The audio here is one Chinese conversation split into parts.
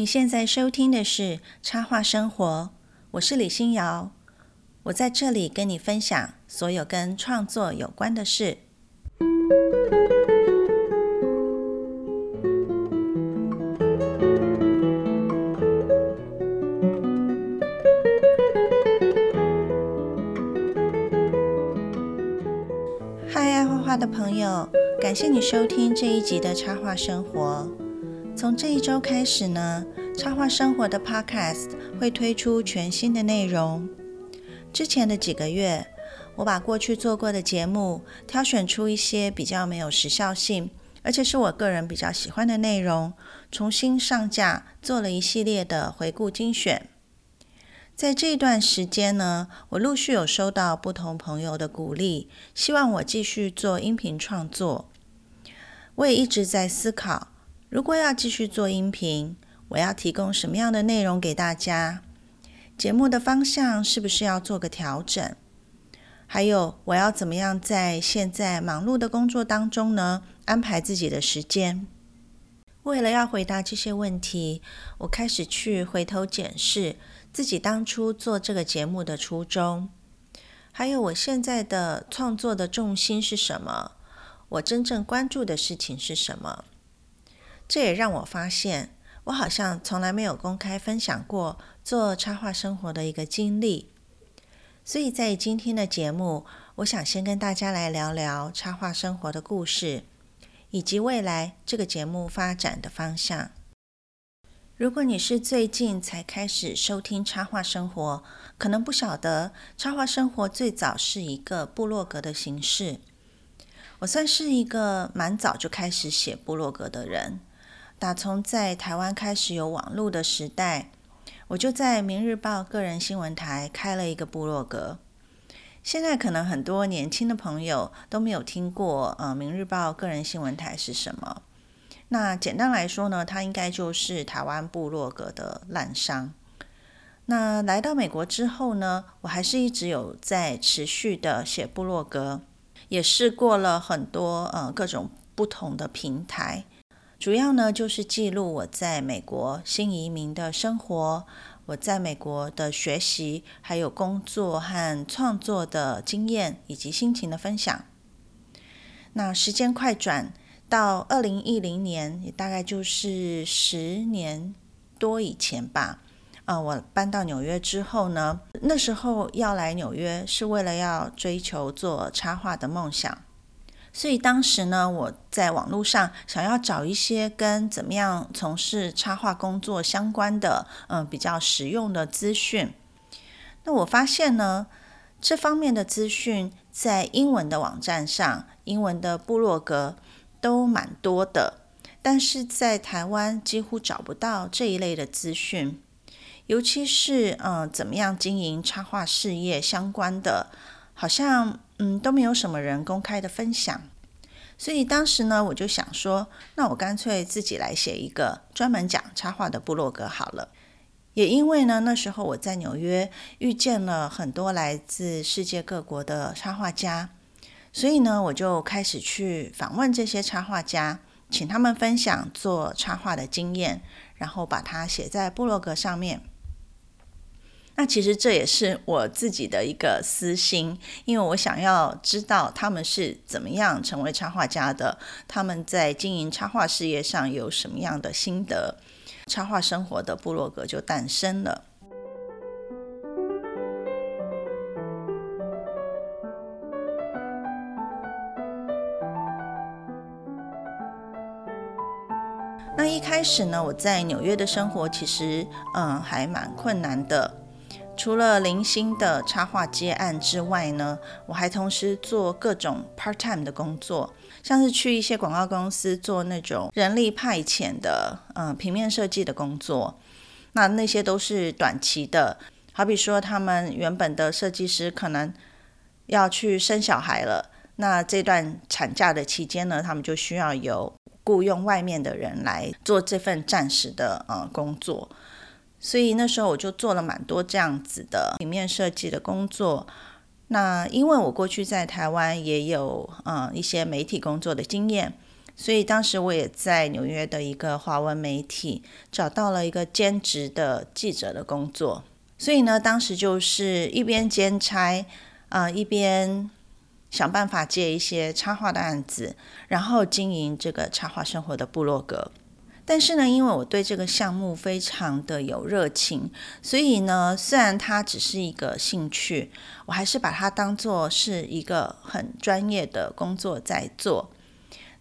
你现在收听的是《插画生活》，我是李欣瑶，我在这里跟你分享所有跟创作有关的事。嗨，爱画画的朋友，感谢你收听这一集的《插画生活》。从这一周开始呢，插画生活的 Podcast 会推出全新的内容。之前的几个月，我把过去做过的节目挑选出一些比较没有时效性，而且是我个人比较喜欢的内容，重新上架，做了一系列的回顾精选。在这段时间呢，我陆续有收到不同朋友的鼓励，希望我继续做音频创作。我也一直在思考。如果要继续做音频，我要提供什么样的内容给大家？节目的方向是不是要做个调整？还有，我要怎么样在现在忙碌的工作当中呢，安排自己的时间？为了要回答这些问题，我开始去回头检视自己当初做这个节目的初衷，还有我现在的创作的重心是什么？我真正关注的事情是什么？这也让我发现，我好像从来没有公开分享过做插画生活的一个经历。所以在今天的节目，我想先跟大家来聊聊插画生活的故事，以及未来这个节目发展的方向。如果你是最近才开始收听插画生活，可能不晓得插画生活最早是一个部落格的形式。我算是一个蛮早就开始写部落格的人。打从在台湾开始有网络的时代，我就在《明日报》个人新闻台开了一个部落格。现在可能很多年轻的朋友都没有听过，呃，《明日报》个人新闻台是什么？那简单来说呢，它应该就是台湾部落格的烂商。那来到美国之后呢，我还是一直有在持续的写部落格，也试过了很多呃各种不同的平台。主要呢，就是记录我在美国新移民的生活，我在美国的学习，还有工作和创作的经验以及心情的分享。那时间快转到二零一零年，也大概就是十年多以前吧。啊，我搬到纽约之后呢，那时候要来纽约是为了要追求做插画的梦想。所以当时呢，我在网络上想要找一些跟怎么样从事插画工作相关的，嗯，比较实用的资讯。那我发现呢，这方面的资讯在英文的网站上、英文的部落格都蛮多的，但是在台湾几乎找不到这一类的资讯，尤其是嗯，怎么样经营插画事业相关的，好像。嗯，都没有什么人公开的分享，所以当时呢，我就想说，那我干脆自己来写一个专门讲插画的部落格好了。也因为呢，那时候我在纽约遇见了很多来自世界各国的插画家，所以呢，我就开始去访问这些插画家，请他们分享做插画的经验，然后把它写在部落格上面。那其实这也是我自己的一个私心，因为我想要知道他们是怎么样成为插画家的，他们在经营插画事业上有什么样的心得，插画生活的部落格就诞生了。那一开始呢，我在纽约的生活其实嗯还蛮困难的。除了零星的插画接案之外呢，我还同时做各种 part time 的工作，像是去一些广告公司做那种人力派遣的，嗯，平面设计的工作。那那些都是短期的，好比说他们原本的设计师可能要去生小孩了，那这段产假的期间呢，他们就需要有雇佣外面的人来做这份暂时的呃工作。所以那时候我就做了蛮多这样子的平面设计的工作。那因为我过去在台湾也有嗯一些媒体工作的经验，所以当时我也在纽约的一个华文媒体找到了一个兼职的记者的工作。所以呢，当时就是一边兼差，啊，一边想办法接一些插画的案子，然后经营这个插画生活的部落格。但是呢，因为我对这个项目非常的有热情，所以呢，虽然它只是一个兴趣，我还是把它当做是一个很专业的工作在做。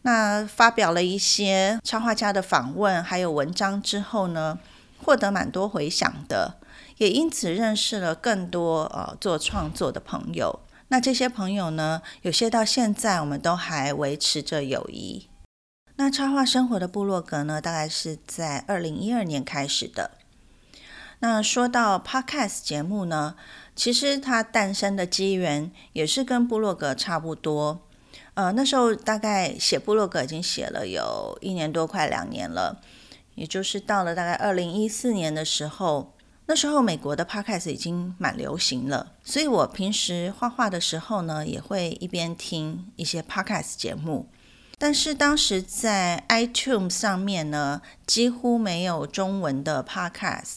那发表了一些插画家的访问还有文章之后呢，获得蛮多回响的。也因此认识了更多呃做创作的朋友。那这些朋友呢，有些到现在我们都还维持着友谊。那插画生活的部落格呢，大概是在二零一二年开始的。那说到 Podcast 节目呢，其实它诞生的机缘也是跟部落格差不多。呃，那时候大概写部落格已经写了有一年多，快两年了，也就是到了大概二零一四年的时候。那时候美国的 podcast 已经蛮流行了，所以我平时画画的时候呢，也会一边听一些 podcast 节目。但是当时在 iTunes 上面呢，几乎没有中文的 podcast，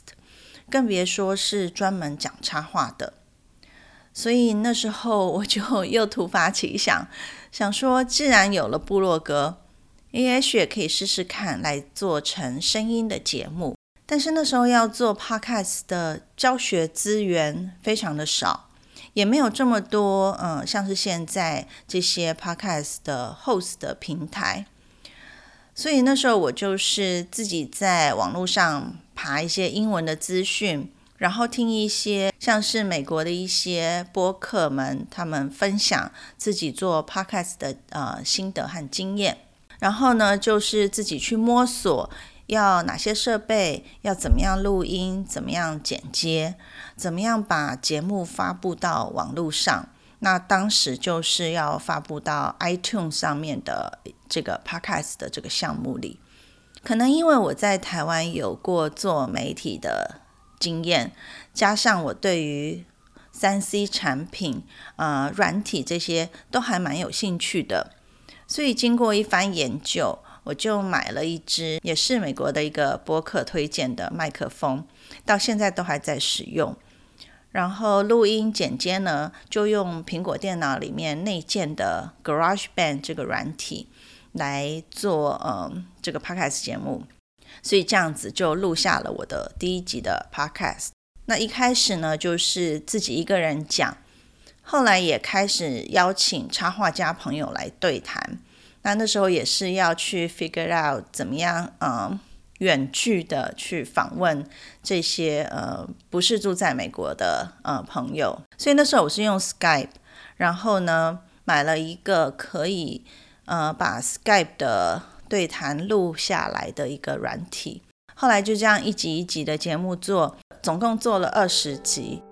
更别说是专门讲插画的。所以那时候我就 又突发奇想，想说既然有了部落格，也许也可以试试看来做成声音的节目。但是那时候要做 podcast 的教学资源非常的少，也没有这么多，嗯，像是现在这些 podcast 的 host 的平台，所以那时候我就是自己在网络上爬一些英文的资讯，然后听一些像是美国的一些播客们他们分享自己做 podcast 的呃心得和经验，然后呢就是自己去摸索。要哪些设备？要怎么样录音？怎么样剪接？怎么样把节目发布到网络上？那当时就是要发布到 iTunes 上面的这个 Podcast 的这个项目里。可能因为我在台湾有过做媒体的经验，加上我对于三 C 产品、呃软体这些都还蛮有兴趣的，所以经过一番研究。我就买了一支，也是美国的一个播客推荐的麦克风，到现在都还在使用。然后录音剪接呢，就用苹果电脑里面内建的 GarageBand 这个软体来做，嗯，这个 Podcast 节目。所以这样子就录下了我的第一集的 Podcast。那一开始呢，就是自己一个人讲，后来也开始邀请插画家朋友来对谈。那那时候也是要去 figure out 怎么样，嗯，远距的去访问这些呃不是住在美国的呃朋友，所以那时候我是用 Skype，然后呢买了一个可以呃把 Skype 的对谈录下来的一个软体，后来就这样一集一集的节目做，总共做了二十集。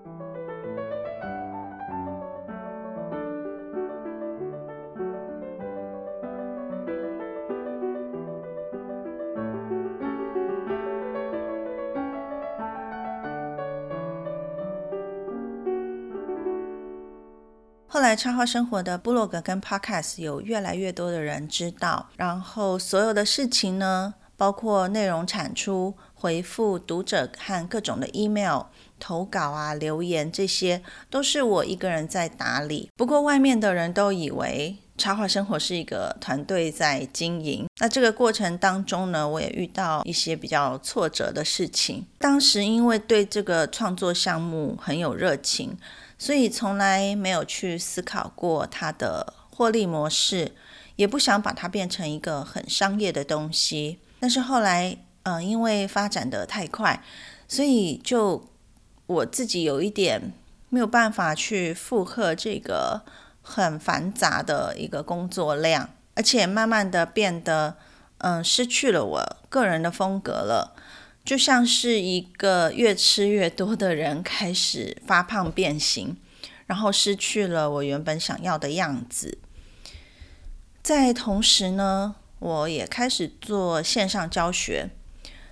后来，插画生活的部落格跟 Podcast 有越来越多的人知道，然后所有的事情呢，包括内容产出、回复读者和各种的 email 投稿啊、留言，这些都是我一个人在打理。不过，外面的人都以为插画生活是一个团队在经营。那这个过程当中呢，我也遇到一些比较挫折的事情。当时因为对这个创作项目很有热情。所以从来没有去思考过它的获利模式，也不想把它变成一个很商业的东西。但是后来，嗯，因为发展的太快，所以就我自己有一点没有办法去负荷这个很繁杂的一个工作量，而且慢慢的变得，嗯，失去了我个人的风格了。就像是一个越吃越多的人开始发胖变形，然后失去了我原本想要的样子。在同时呢，我也开始做线上教学，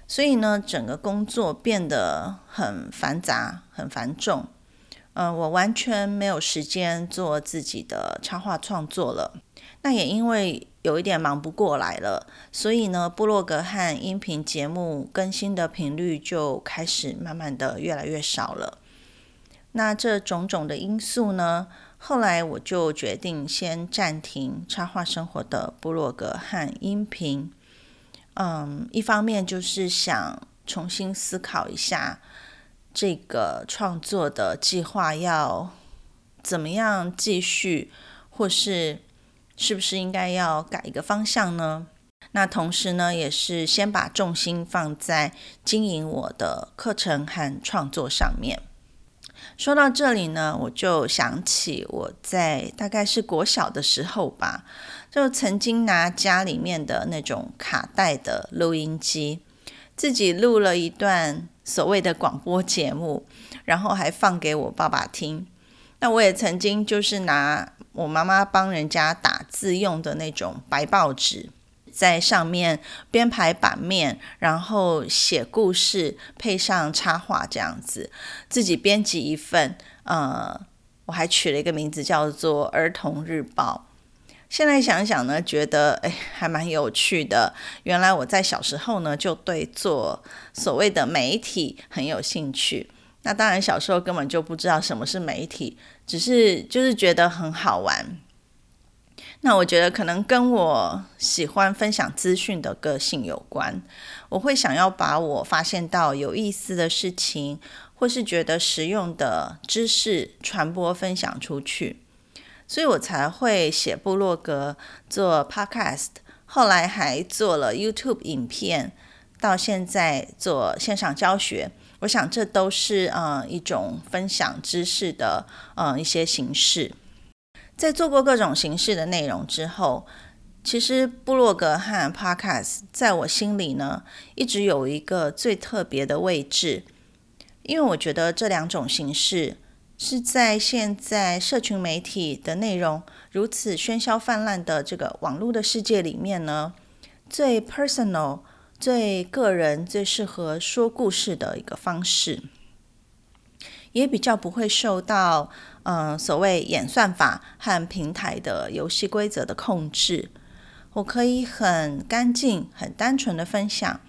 所以呢，整个工作变得很繁杂、很繁重。嗯，我完全没有时间做自己的插画创作了。那也因为有一点忙不过来了，所以呢，部落格和音频节目更新的频率就开始慢慢的越来越少了。那这种种的因素呢，后来我就决定先暂停插画生活的部落格和音频。嗯，一方面就是想重新思考一下这个创作的计划要怎么样继续，或是是不是应该要改一个方向呢？那同时呢，也是先把重心放在经营我的课程和创作上面。说到这里呢，我就想起我在大概是国小的时候吧，就曾经拿家里面的那种卡带的录音机，自己录了一段所谓的广播节目，然后还放给我爸爸听。那我也曾经就是拿我妈妈帮人家打字用的那种白报纸。在上面编排版面，然后写故事，配上插画这样子，自己编辑一份。呃，我还取了一个名字叫做《儿童日报》。现在想想呢，觉得哎，还蛮有趣的。原来我在小时候呢，就对做所谓的媒体很有兴趣。那当然，小时候根本就不知道什么是媒体，只是就是觉得很好玩。那我觉得可能跟我喜欢分享资讯的个性有关。我会想要把我发现到有意思的事情，或是觉得实用的知识传播分享出去，所以我才会写部落格、做 Podcast，后来还做了 YouTube 影片，到现在做线上教学。我想这都是呃一种分享知识的呃一些形式。在做过各种形式的内容之后，其实部落格和 Podcast 在我心里呢，一直有一个最特别的位置，因为我觉得这两种形式是在现在社群媒体的内容如此喧嚣泛滥的这个网络的世界里面呢，最 personal、最个人、最适合说故事的一个方式。也比较不会受到，嗯，所谓演算法和平台的游戏规则的控制。我可以很干净、很单纯的分享。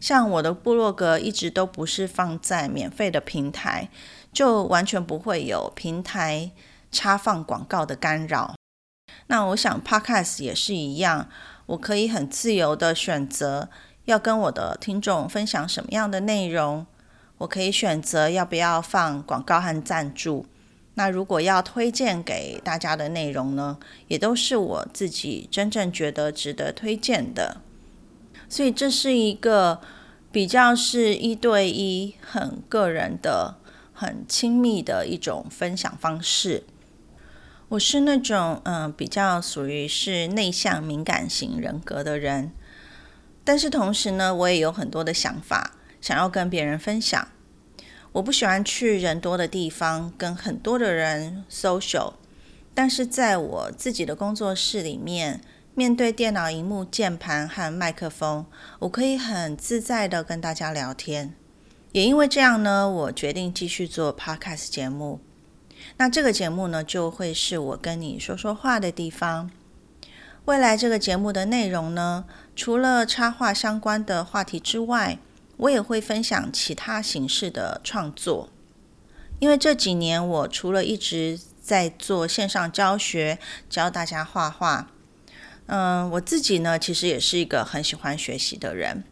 像我的部落格一直都不是放在免费的平台，就完全不会有平台插放广告的干扰。那我想 Podcast 也是一样，我可以很自由的选择要跟我的听众分享什么样的内容。我可以选择要不要放广告和赞助。那如果要推荐给大家的内容呢，也都是我自己真正觉得值得推荐的。所以这是一个比较是一对一、很个人的、很亲密的一种分享方式。我是那种嗯比较属于是内向敏感型人格的人，但是同时呢，我也有很多的想法。想要跟别人分享，我不喜欢去人多的地方跟很多的人 social，但是在我自己的工作室里面，面对电脑荧幕、键盘和麦克风，我可以很自在的跟大家聊天。也因为这样呢，我决定继续做 podcast 节目。那这个节目呢，就会是我跟你说说话的地方。未来这个节目的内容呢，除了插画相关的话题之外，我也会分享其他形式的创作，因为这几年我除了一直在做线上教学，教大家画画，嗯，我自己呢其实也是一个很喜欢学习的人。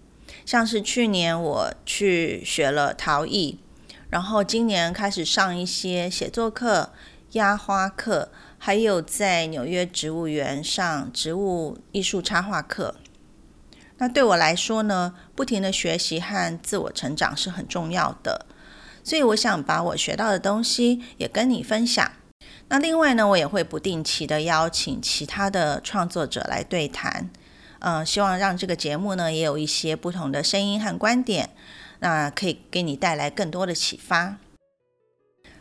像是去年我去学了陶艺，然后今年开始上一些写作课、压花课，还有在纽约植物园上植物艺术插画课。那对我来说呢，不停的学习和自我成长是很重要的，所以我想把我学到的东西也跟你分享。那另外呢，我也会不定期的邀请其他的创作者来对谈，嗯，希望让这个节目呢也有一些不同的声音和观点，那可以给你带来更多的启发。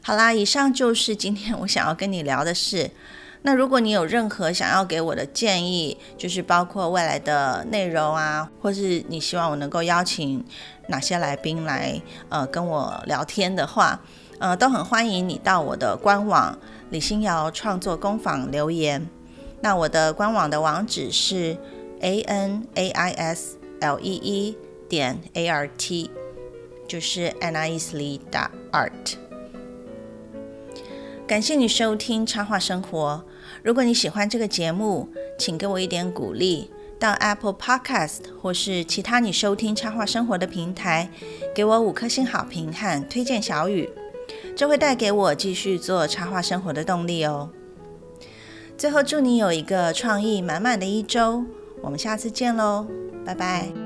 好啦，以上就是今天我想要跟你聊的事。那如果你有任何想要给我的建议，就是包括未来的内容啊，或是你希望我能够邀请哪些来宾来呃跟我聊天的话，呃，都很欢迎你到我的官网李欣瑶创作工坊留言。那我的官网的网址是 a n a i s l e e 点 a r t，就是 anaislee 打 art。感谢你收听插画生活。如果你喜欢这个节目，请给我一点鼓励，到 Apple Podcast 或是其他你收听插画生活的平台，给我五颗星好评和推荐小语，这会带给我继续做插画生活的动力哦。最后，祝你有一个创意满满的一周，我们下次见喽，拜拜。